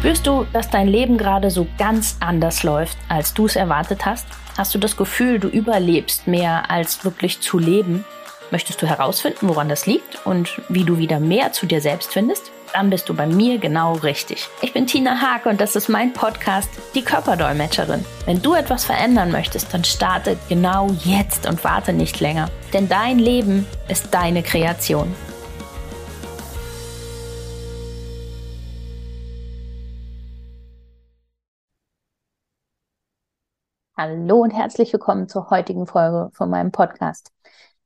Spürst du, dass dein Leben gerade so ganz anders läuft, als du es erwartet hast? Hast du das Gefühl, du überlebst mehr als wirklich zu leben? Möchtest du herausfinden, woran das liegt und wie du wieder mehr zu dir selbst findest? Dann bist du bei mir genau richtig. Ich bin Tina Haag und das ist mein Podcast, die Körperdolmetscherin. Wenn du etwas verändern möchtest, dann starte genau jetzt und warte nicht länger. Denn dein Leben ist deine Kreation. Hallo und herzlich willkommen zur heutigen Folge von meinem Podcast.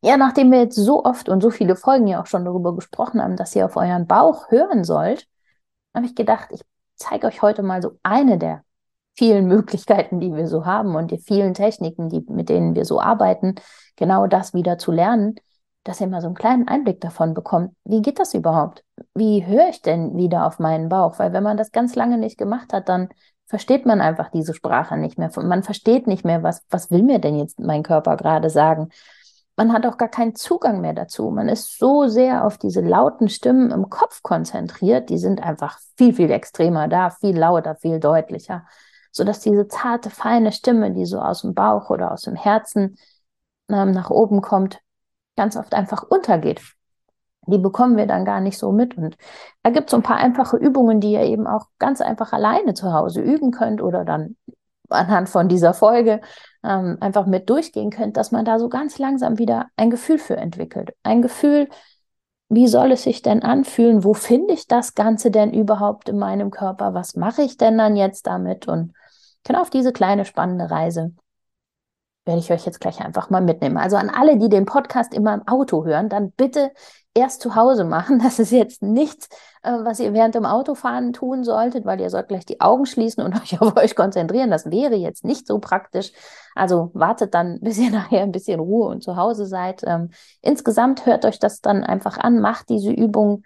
Ja, nachdem wir jetzt so oft und so viele Folgen ja auch schon darüber gesprochen haben, dass ihr auf euren Bauch hören sollt, habe ich gedacht, ich zeige euch heute mal so eine der vielen Möglichkeiten, die wir so haben und die vielen Techniken, die, mit denen wir so arbeiten, genau das wieder zu lernen, dass ihr mal so einen kleinen Einblick davon bekommt. Wie geht das überhaupt? Wie höre ich denn wieder auf meinen Bauch? Weil wenn man das ganz lange nicht gemacht hat, dann versteht man einfach diese Sprache nicht mehr. Man versteht nicht mehr, was, was will mir denn jetzt mein Körper gerade sagen. Man hat auch gar keinen Zugang mehr dazu. Man ist so sehr auf diese lauten Stimmen im Kopf konzentriert, die sind einfach viel, viel extremer da, viel lauter, viel deutlicher, sodass diese zarte, feine Stimme, die so aus dem Bauch oder aus dem Herzen ähm, nach oben kommt, ganz oft einfach untergeht die bekommen wir dann gar nicht so mit. Und da gibt es so ein paar einfache Übungen, die ihr eben auch ganz einfach alleine zu Hause üben könnt oder dann anhand von dieser Folge ähm, einfach mit durchgehen könnt, dass man da so ganz langsam wieder ein Gefühl für entwickelt. Ein Gefühl, wie soll es sich denn anfühlen? Wo finde ich das Ganze denn überhaupt in meinem Körper? Was mache ich denn dann jetzt damit? Und genau auf diese kleine spannende Reise werde ich euch jetzt gleich einfach mal mitnehmen. Also an alle, die den Podcast immer im Auto hören, dann bitte erst zu Hause machen. Das ist jetzt nichts, äh, was ihr während dem Autofahren tun solltet, weil ihr sollt gleich die Augen schließen und euch auf euch konzentrieren. Das wäre jetzt nicht so praktisch. Also wartet dann, bis ihr nachher ein bisschen Ruhe und zu Hause seid. Ähm, insgesamt hört euch das dann einfach an, macht diese Übung,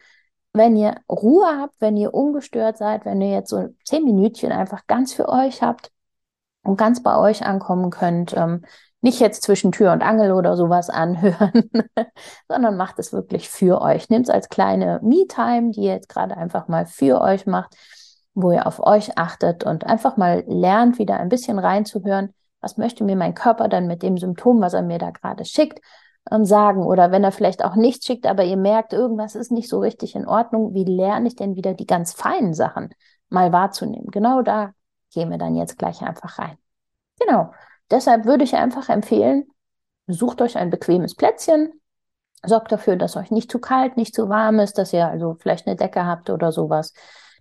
wenn ihr Ruhe habt, wenn ihr ungestört seid, wenn ihr jetzt so zehn Minütchen einfach ganz für euch habt und ganz bei euch ankommen könnt. Ähm, nicht jetzt zwischen Tür und Angel oder sowas anhören, sondern macht es wirklich für euch. Nehmt es als kleine Me-Time, die ihr jetzt gerade einfach mal für euch macht, wo ihr auf euch achtet und einfach mal lernt, wieder ein bisschen reinzuhören, was möchte mir mein Körper dann mit dem Symptom, was er mir da gerade schickt, ähm, sagen. Oder wenn er vielleicht auch nichts schickt, aber ihr merkt, irgendwas ist nicht so richtig in Ordnung, wie lerne ich denn wieder die ganz feinen Sachen mal wahrzunehmen? Genau da gehen wir dann jetzt gleich einfach rein. Genau. Deshalb würde ich einfach empfehlen, sucht euch ein bequemes Plätzchen, sorgt dafür, dass euch nicht zu kalt, nicht zu warm ist, dass ihr also vielleicht eine Decke habt oder sowas,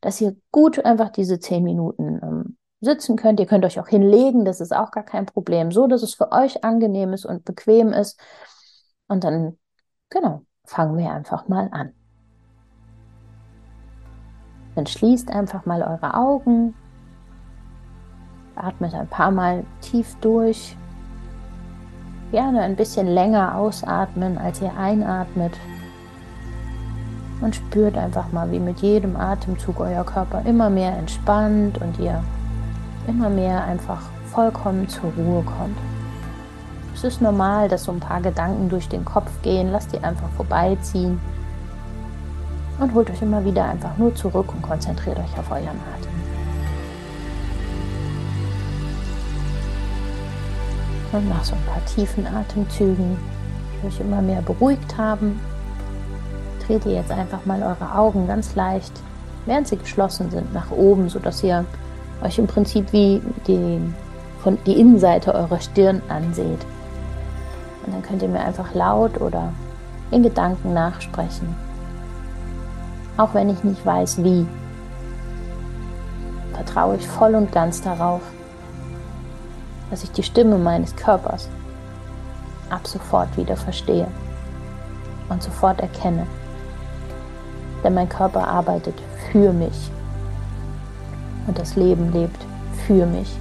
dass ihr gut einfach diese zehn Minuten ähm, sitzen könnt. Ihr könnt euch auch hinlegen, das ist auch gar kein Problem, so dass es für euch angenehm ist und bequem ist. Und dann, genau, fangen wir einfach mal an. Dann schließt einfach mal eure Augen Atmet ein paar Mal tief durch. Gerne ein bisschen länger ausatmen, als ihr einatmet. Und spürt einfach mal, wie mit jedem Atemzug euer Körper immer mehr entspannt und ihr immer mehr einfach vollkommen zur Ruhe kommt. Es ist normal, dass so ein paar Gedanken durch den Kopf gehen. Lasst die einfach vorbeiziehen und holt euch immer wieder einfach nur zurück und konzentriert euch auf euren Atem. Nach so ein paar tiefen Atemzügen, die euch immer mehr beruhigt haben, dreht ihr jetzt einfach mal eure Augen ganz leicht, während sie geschlossen sind, nach oben, sodass ihr euch im Prinzip wie die, von die Innenseite eurer Stirn anseht. Und dann könnt ihr mir einfach laut oder in Gedanken nachsprechen. Auch wenn ich nicht weiß, wie, vertraue ich voll und ganz darauf, dass ich die Stimme meines Körpers ab sofort wieder verstehe und sofort erkenne. Denn mein Körper arbeitet für mich und das Leben lebt für mich.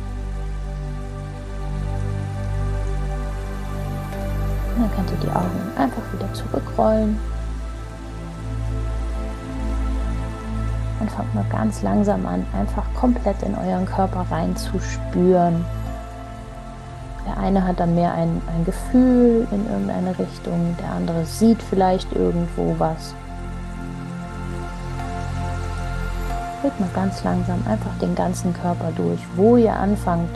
Und dann könnt ihr die Augen einfach wieder zurückrollen. Und fangt mal ganz langsam an, einfach komplett in euren Körper reinzuspüren. Eine hat dann mehr ein, ein Gefühl in irgendeine Richtung, der andere sieht vielleicht irgendwo was. Geht mal ganz langsam einfach den ganzen Körper durch. Wo ihr anfangt,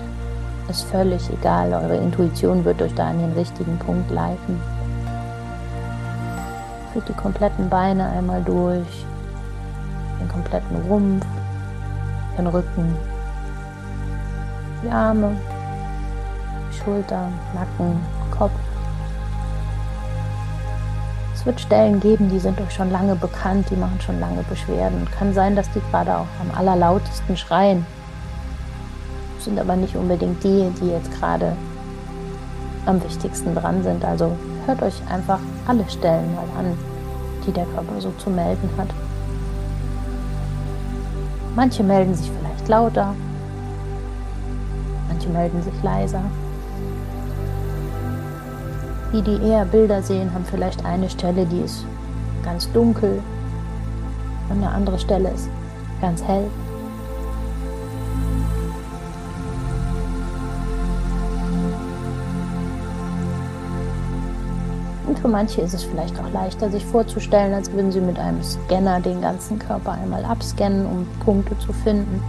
ist völlig egal. Eure Intuition wird euch da an den richtigen Punkt leiten. Führt die kompletten Beine einmal durch, den kompletten Rumpf, den Rücken, die Arme, Schulter, Nacken, Kopf. Es wird Stellen geben, die sind euch schon lange bekannt, die machen schon lange Beschwerden. Kann sein, dass die gerade auch am allerlautesten schreien. Sind aber nicht unbedingt die, die jetzt gerade am wichtigsten dran sind. Also hört euch einfach alle Stellen mal an, die der Körper so zu melden hat. Manche melden sich vielleicht lauter, manche melden sich leiser. Die, die eher Bilder sehen, haben vielleicht eine Stelle, die ist ganz dunkel und eine andere Stelle ist ganz hell. Und für manche ist es vielleicht auch leichter, sich vorzustellen, als würden sie mit einem Scanner den ganzen Körper einmal abscannen, um Punkte zu finden.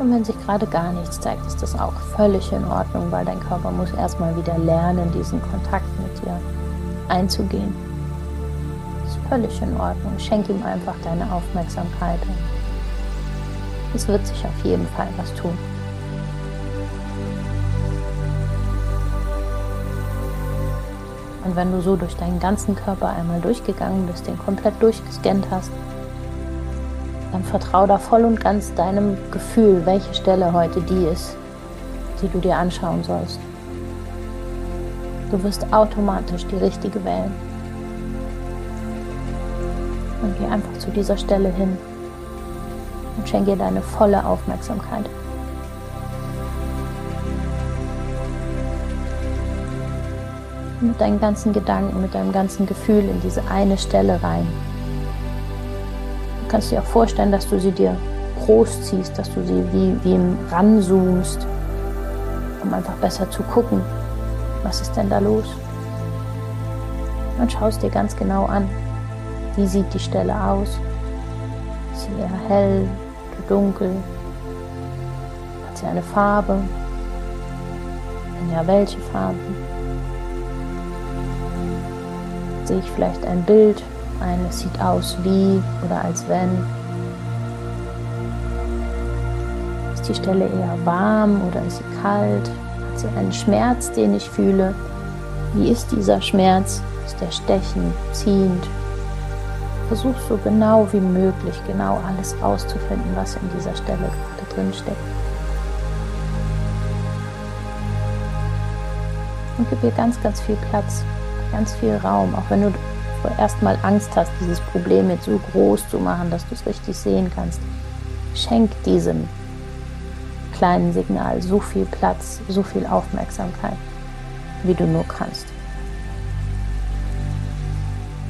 Und wenn sich gerade gar nichts zeigt, ist das auch völlig in Ordnung, weil dein Körper muss erstmal wieder lernen, diesen Kontakt mit dir einzugehen. Das ist völlig in Ordnung. Schenk ihm einfach deine Aufmerksamkeit. Es wird sich auf jeden Fall was tun. Und wenn du so durch deinen ganzen Körper einmal durchgegangen bist, den komplett durchgescannt hast, dann vertraue da voll und ganz deinem Gefühl, welche Stelle heute die ist, die du dir anschauen sollst. Du wirst automatisch die richtige wählen. Und geh einfach zu dieser Stelle hin und schenke ihr deine volle Aufmerksamkeit. Mit deinen ganzen Gedanken, mit deinem ganzen Gefühl in diese eine Stelle rein kannst dir auch vorstellen, dass du sie dir groß ziehst, dass du sie wie, wie im ranzoomst, um einfach besser zu gucken, was ist denn da los. Und schaust dir ganz genau an, wie sieht die Stelle aus. Ist sie eher hell dunkel? Hat sie eine Farbe? Wenn ja, welche Farbe? Sehe ich vielleicht ein Bild ein, es sieht aus wie oder als wenn. Ist die Stelle eher warm oder ist sie kalt? Hat sie einen Schmerz, den ich fühle? Wie ist dieser Schmerz? Ist der stechend, ziehend? Versuch so genau wie möglich, genau alles rauszufinden, was in dieser Stelle gerade drin steckt. Und gib ihr ganz, ganz viel Platz, ganz viel Raum, auch wenn du erstmal Angst hast, dieses Problem jetzt so groß zu machen, dass du es richtig sehen kannst, schenk diesem kleinen Signal so viel Platz, so viel Aufmerksamkeit, wie du nur kannst.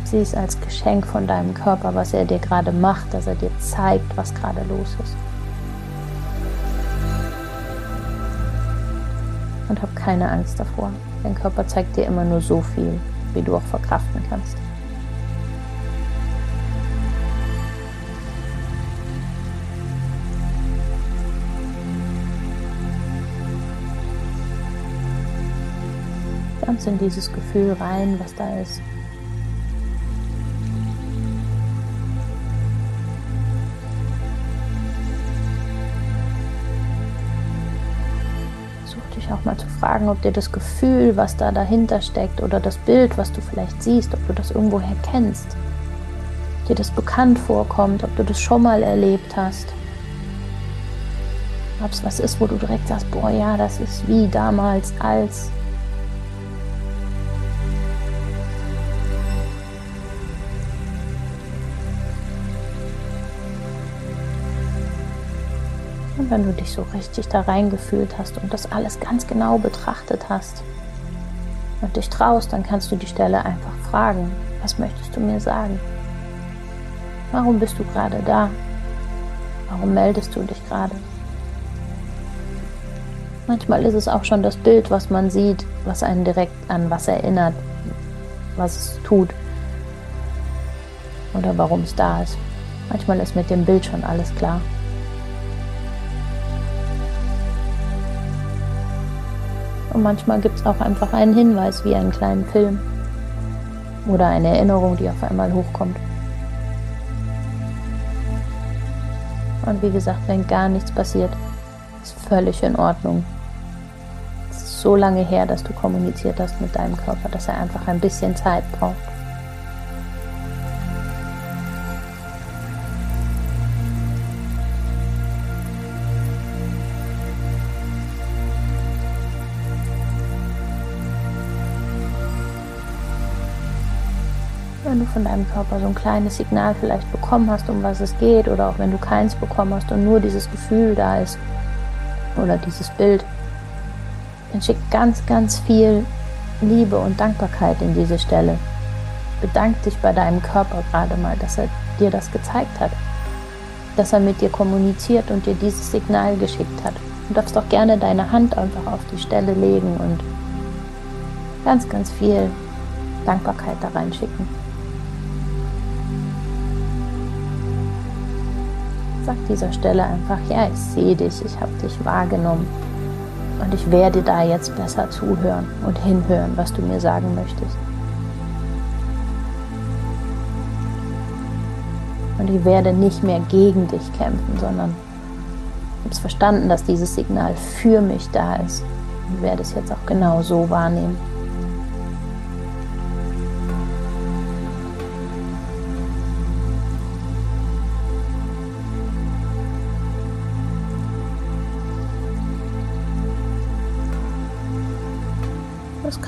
Sieh es als Geschenk von deinem Körper, was er dir gerade macht, dass er dir zeigt, was gerade los ist. Und hab keine Angst davor. Dein Körper zeigt dir immer nur so viel, wie du auch verkraften kannst. Ganz in dieses Gefühl rein, was da ist. Auch mal zu fragen, ob dir das Gefühl, was da dahinter steckt oder das Bild, was du vielleicht siehst, ob du das irgendwoher kennst. Ob dir das bekannt vorkommt, ob du das schon mal erlebt hast. Ob es was ist, wo du direkt sagst, boah ja, das ist wie damals als wenn du dich so richtig da reingefühlt hast und das alles ganz genau betrachtet hast und dich traust, dann kannst du die Stelle einfach fragen, was möchtest du mir sagen? Warum bist du gerade da? Warum meldest du dich gerade? Manchmal ist es auch schon das Bild, was man sieht, was einen direkt an was erinnert, was es tut oder warum es da ist. Manchmal ist mit dem Bild schon alles klar. Und manchmal gibt es auch einfach einen Hinweis wie einen kleinen Film oder eine Erinnerung, die auf einmal hochkommt. Und wie gesagt, wenn gar nichts passiert, ist völlig in Ordnung. Es ist so lange her, dass du kommuniziert hast mit deinem Körper, dass er einfach ein bisschen Zeit braucht. Von deinem Körper so ein kleines Signal vielleicht bekommen hast, um was es geht, oder auch wenn du keins bekommen hast und nur dieses Gefühl da ist oder dieses Bild, dann schick ganz, ganz viel Liebe und Dankbarkeit in diese Stelle. Bedank dich bei deinem Körper gerade mal, dass er dir das gezeigt hat, dass er mit dir kommuniziert und dir dieses Signal geschickt hat. Du darfst auch gerne deine Hand einfach auf die Stelle legen und ganz, ganz viel Dankbarkeit da reinschicken. Sag dieser Stelle einfach, ja, ich sehe dich, ich habe dich wahrgenommen und ich werde da jetzt besser zuhören und hinhören, was du mir sagen möchtest. Und ich werde nicht mehr gegen dich kämpfen, sondern ich habe es verstanden, dass dieses Signal für mich da ist und werde es jetzt auch genau so wahrnehmen.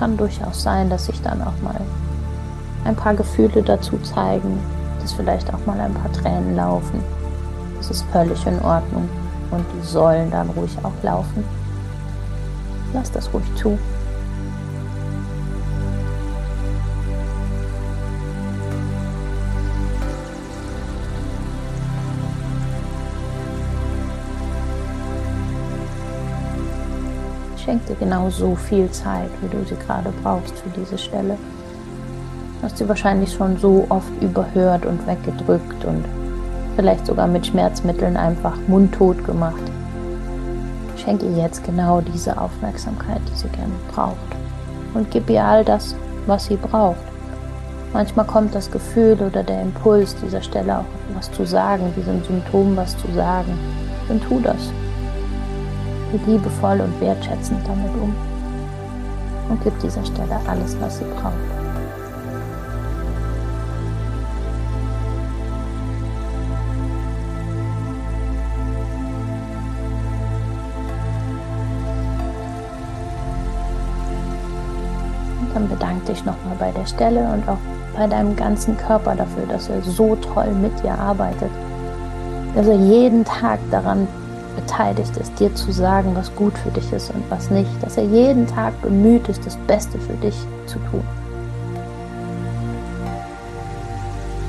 Kann durchaus sein, dass sich dann auch mal ein paar Gefühle dazu zeigen, dass vielleicht auch mal ein paar Tränen laufen. Das ist völlig in Ordnung und die sollen dann ruhig auch laufen. Lass das ruhig zu. Schenk dir genau so viel Zeit, wie du sie gerade brauchst für diese Stelle. Du hast sie wahrscheinlich schon so oft überhört und weggedrückt und vielleicht sogar mit Schmerzmitteln einfach mundtot gemacht. Schenk ihr jetzt genau diese Aufmerksamkeit, die sie gerne braucht. Und gib ihr all das, was sie braucht. Manchmal kommt das Gefühl oder der Impuls dieser Stelle auch was zu sagen, diesem Symptom was zu sagen. Dann tu das liebevoll und wertschätzend damit um und gibt dieser Stelle alles, was sie braucht. Und dann bedanke dich nochmal bei der Stelle und auch bei deinem ganzen Körper dafür, dass er so toll mit dir arbeitet, dass er jeden Tag daran beteiligt ist, dir zu sagen, was gut für dich ist und was nicht, dass er jeden Tag bemüht ist, das Beste für dich zu tun.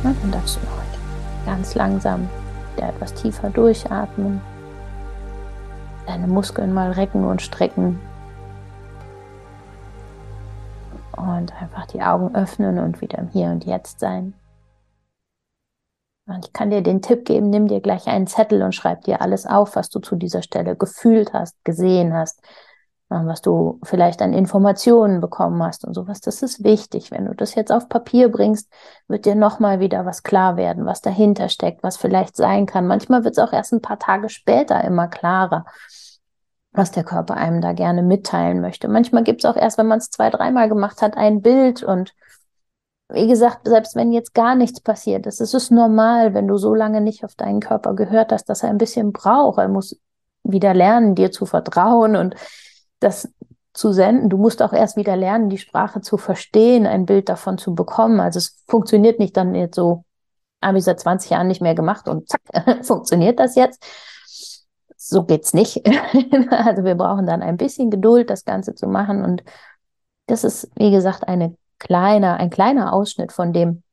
Und dann darfst du noch ganz langsam wieder etwas tiefer durchatmen, deine Muskeln mal recken und strecken und einfach die Augen öffnen und wieder im Hier und Jetzt sein. Ich kann dir den Tipp geben, nimm dir gleich einen Zettel und schreib dir alles auf, was du zu dieser Stelle gefühlt hast, gesehen hast, äh, was du vielleicht an Informationen bekommen hast und sowas. Das ist wichtig. Wenn du das jetzt auf Papier bringst, wird dir nochmal wieder was klar werden, was dahinter steckt, was vielleicht sein kann. Manchmal wird es auch erst ein paar Tage später immer klarer, was der Körper einem da gerne mitteilen möchte. Manchmal gibt es auch erst, wenn man es zwei, dreimal gemacht hat, ein Bild und wie gesagt, selbst wenn jetzt gar nichts passiert ist, es ist normal, wenn du so lange nicht auf deinen Körper gehört hast, dass er ein bisschen braucht. Er muss wieder lernen, dir zu vertrauen und das zu senden. Du musst auch erst wieder lernen, die Sprache zu verstehen, ein Bild davon zu bekommen. Also es funktioniert nicht dann jetzt so, habe ich seit 20 Jahren nicht mehr gemacht und zack, funktioniert das jetzt. So geht's nicht. also wir brauchen dann ein bisschen Geduld, das Ganze zu machen und das ist, wie gesagt, eine kleiner, ein kleiner Ausschnitt von dem,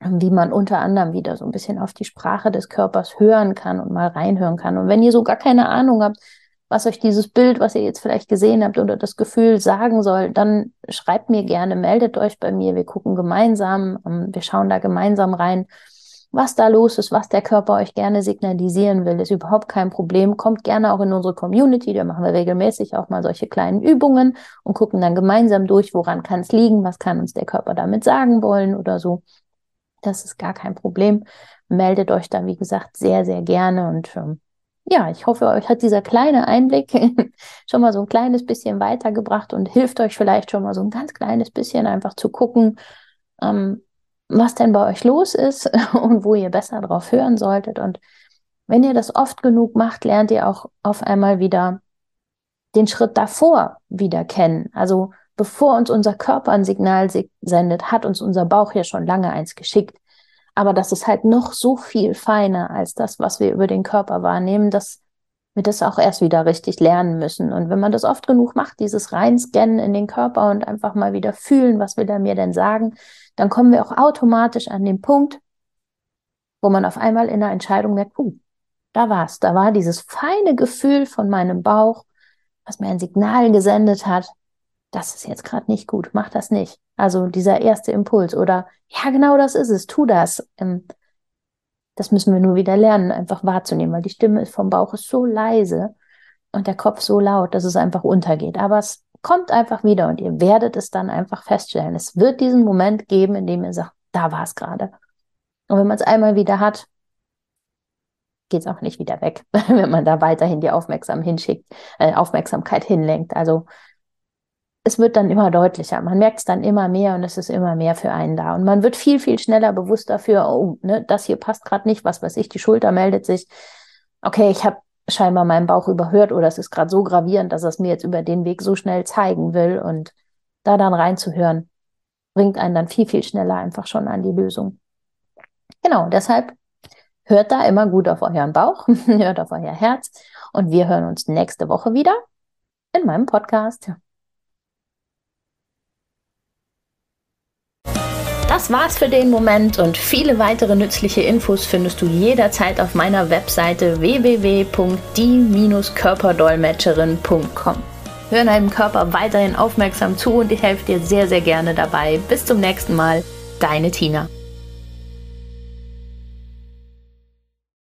wie man unter anderem wieder so ein bisschen auf die Sprache des Körpers hören kann und mal reinhören kann. Und wenn ihr so gar keine Ahnung habt, was euch dieses Bild, was ihr jetzt vielleicht gesehen habt oder das Gefühl sagen soll, dann schreibt mir gerne, meldet euch bei mir. Wir gucken gemeinsam, ähm, wir schauen da gemeinsam rein, was da los ist, was der Körper euch gerne signalisieren will, ist überhaupt kein Problem. Kommt gerne auch in unsere Community, da machen wir regelmäßig auch mal solche kleinen Übungen und gucken dann gemeinsam durch, woran kann es liegen, was kann uns der Körper damit sagen wollen oder so. Das ist gar kein Problem. Meldet euch da, wie gesagt, sehr, sehr gerne und ähm, ja, ich hoffe, euch hat dieser kleine Einblick schon mal so ein kleines bisschen weitergebracht und hilft euch vielleicht schon mal so ein ganz kleines bisschen einfach zu gucken, ähm, was denn bei euch los ist und wo ihr besser drauf hören solltet. Und wenn ihr das oft genug macht, lernt ihr auch auf einmal wieder den Schritt davor wieder kennen. Also bevor uns unser Körper ein Signal sendet, hat uns unser Bauch ja schon lange eins geschickt. Aber das ist halt noch so viel feiner als das, was wir über den Körper wahrnehmen, dass wir das auch erst wieder richtig lernen müssen. Und wenn man das oft genug macht, dieses Reinscannen in den Körper und einfach mal wieder fühlen, was will er mir denn sagen, dann kommen wir auch automatisch an den Punkt, wo man auf einmal in der Entscheidung merkt, uh, da war's, da war dieses feine Gefühl von meinem Bauch, was mir ein Signal gesendet hat, das ist jetzt gerade nicht gut, mach das nicht. Also dieser erste Impuls oder ja, genau das ist es, tu das. Das müssen wir nur wieder lernen, einfach wahrzunehmen, weil die Stimme vom Bauch ist so leise und der Kopf so laut, dass es einfach untergeht. Aber es kommt einfach wieder und ihr werdet es dann einfach feststellen. Es wird diesen Moment geben, in dem ihr sagt, da war es gerade. Und wenn man es einmal wieder hat, geht es auch nicht wieder weg, wenn man da weiterhin die Aufmerksam hinschickt, äh, Aufmerksamkeit hinlenkt. Also es wird dann immer deutlicher. Man merkt es dann immer mehr und es ist immer mehr für einen da. Und man wird viel, viel schneller bewusst dafür, oh, ne, das hier passt gerade nicht, was weiß ich, die Schulter meldet sich. Okay, ich habe scheinbar meinen Bauch überhört oder es ist gerade so gravierend, dass es mir jetzt über den Weg so schnell zeigen will. Und da dann reinzuhören, bringt einen dann viel, viel schneller einfach schon an die Lösung. Genau, deshalb hört da immer gut auf euren Bauch, hört auf euer Herz und wir hören uns nächste Woche wieder in meinem Podcast. Das war's für den Moment und viele weitere nützliche Infos findest du jederzeit auf meiner Webseite www.die-körperdolmetscherin.com. Hör deinem Körper weiterhin aufmerksam zu und ich helfe dir sehr, sehr gerne dabei. Bis zum nächsten Mal, deine Tina.